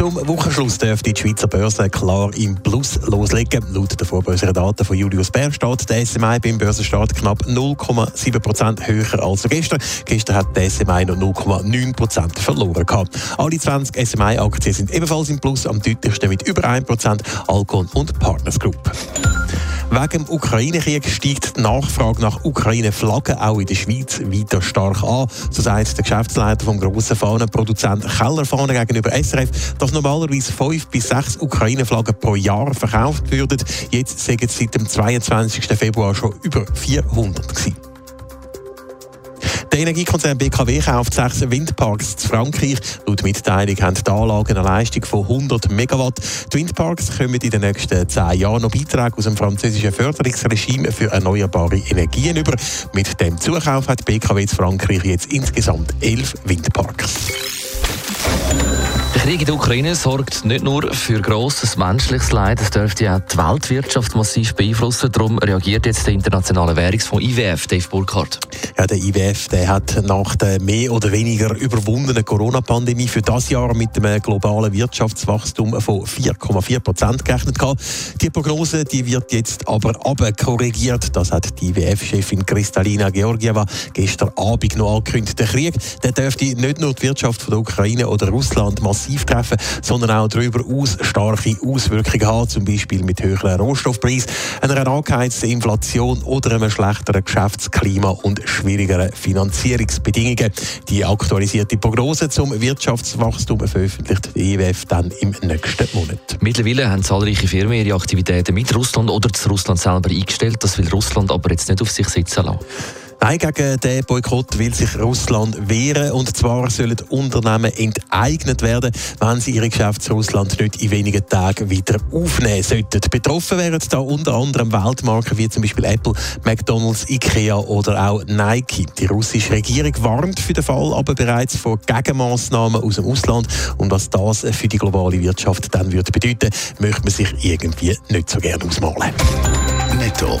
Zum Wochenschluss dürfte die Schweizer Börse klar im Plus loslegen. Laut den vorbörslichen Daten von Julius Bär steht der SMI beim Börsenstart knapp 0,7% höher als gestern. Gestern hat der SMI noch 0,9% verloren gehabt. Alle 20 SMI-Aktien sind ebenfalls im Plus, am deutlichsten mit über 1% Alcon und Partners Group. Wegen dem Ukraine-Krieg steigt die Nachfrage nach Ukraine-Flaggen auch in der Schweiz weiter stark an. So sagt der Geschäftsleiter vom grossen Fahnenproduzent Kellerfahnen gegenüber SRF, dass normalerweise fünf bis sechs Ukraine-Flaggen pro Jahr verkauft würden. Jetzt sind es seit dem 22. Februar schon über 400 gewesen. Energiekonzern BKW kauft sechs Windparks in Frankreich. Laut Mitteilung haben die Anlagen eine Leistung von 100 Megawatt. Die Windparks kommen in den nächsten zehn Jahren noch Beiträge aus dem französischen Förderungsregime für erneuerbare Energien über. Mit dem Zukauf hat BKW in Frankreich jetzt insgesamt elf Windparks. Der Krieg in der Ukraine sorgt nicht nur für grosses menschliches Leid, es dürfte auch die Weltwirtschaft massiv beeinflussen. Darum reagiert jetzt der internationale Währungsfonds IWF, Dave Burkhardt. Ja, der IWF der hat nach der mehr oder weniger überwundenen Corona-Pandemie für das Jahr mit einem globalen Wirtschaftswachstum von 4,4 Prozent gerechnet. Die Prognose die wird jetzt aber korrigiert. Das hat die IWF-Chefin Kristalina Georgieva gestern Abend noch angekündigt. Der Krieg der dürfte nicht nur die Wirtschaft von der Ukraine oder Russland massiv treffen, sondern auch darüber aus starke Auswirkungen haben, zum Beispiel mit höheren Rohstoffpreisen, einer angeheizten Inflation oder einem schlechteren Geschäftsklima und schwierigeren Finanzierungsbedingungen. Die aktualisierte Prognose zum Wirtschaftswachstum veröffentlicht die IWF dann im nächsten Monat. Mittlerweile haben zahlreiche Firmen ihre Aktivitäten mit Russland oder zu Russland selber eingestellt. Das will Russland aber jetzt nicht auf sich sitzen lassen. Nein, gegen den Boykott will sich Russland wehren. Und zwar sollen Unternehmen enteignet werden, wenn sie ihre Geschäfte zu Russland nicht in wenigen Tagen wieder aufnehmen sollten. Betroffen wären da unter anderem Weltmarken wie zum Beispiel Apple, McDonalds, Ikea oder auch Nike. Die russische Regierung warnt für den Fall aber bereits vor Gegenmaßnahmen aus dem Ausland. Und was das für die globale Wirtschaft dann würde bedeuten, möchte man sich irgendwie nicht so gerne ausmalen. Netto.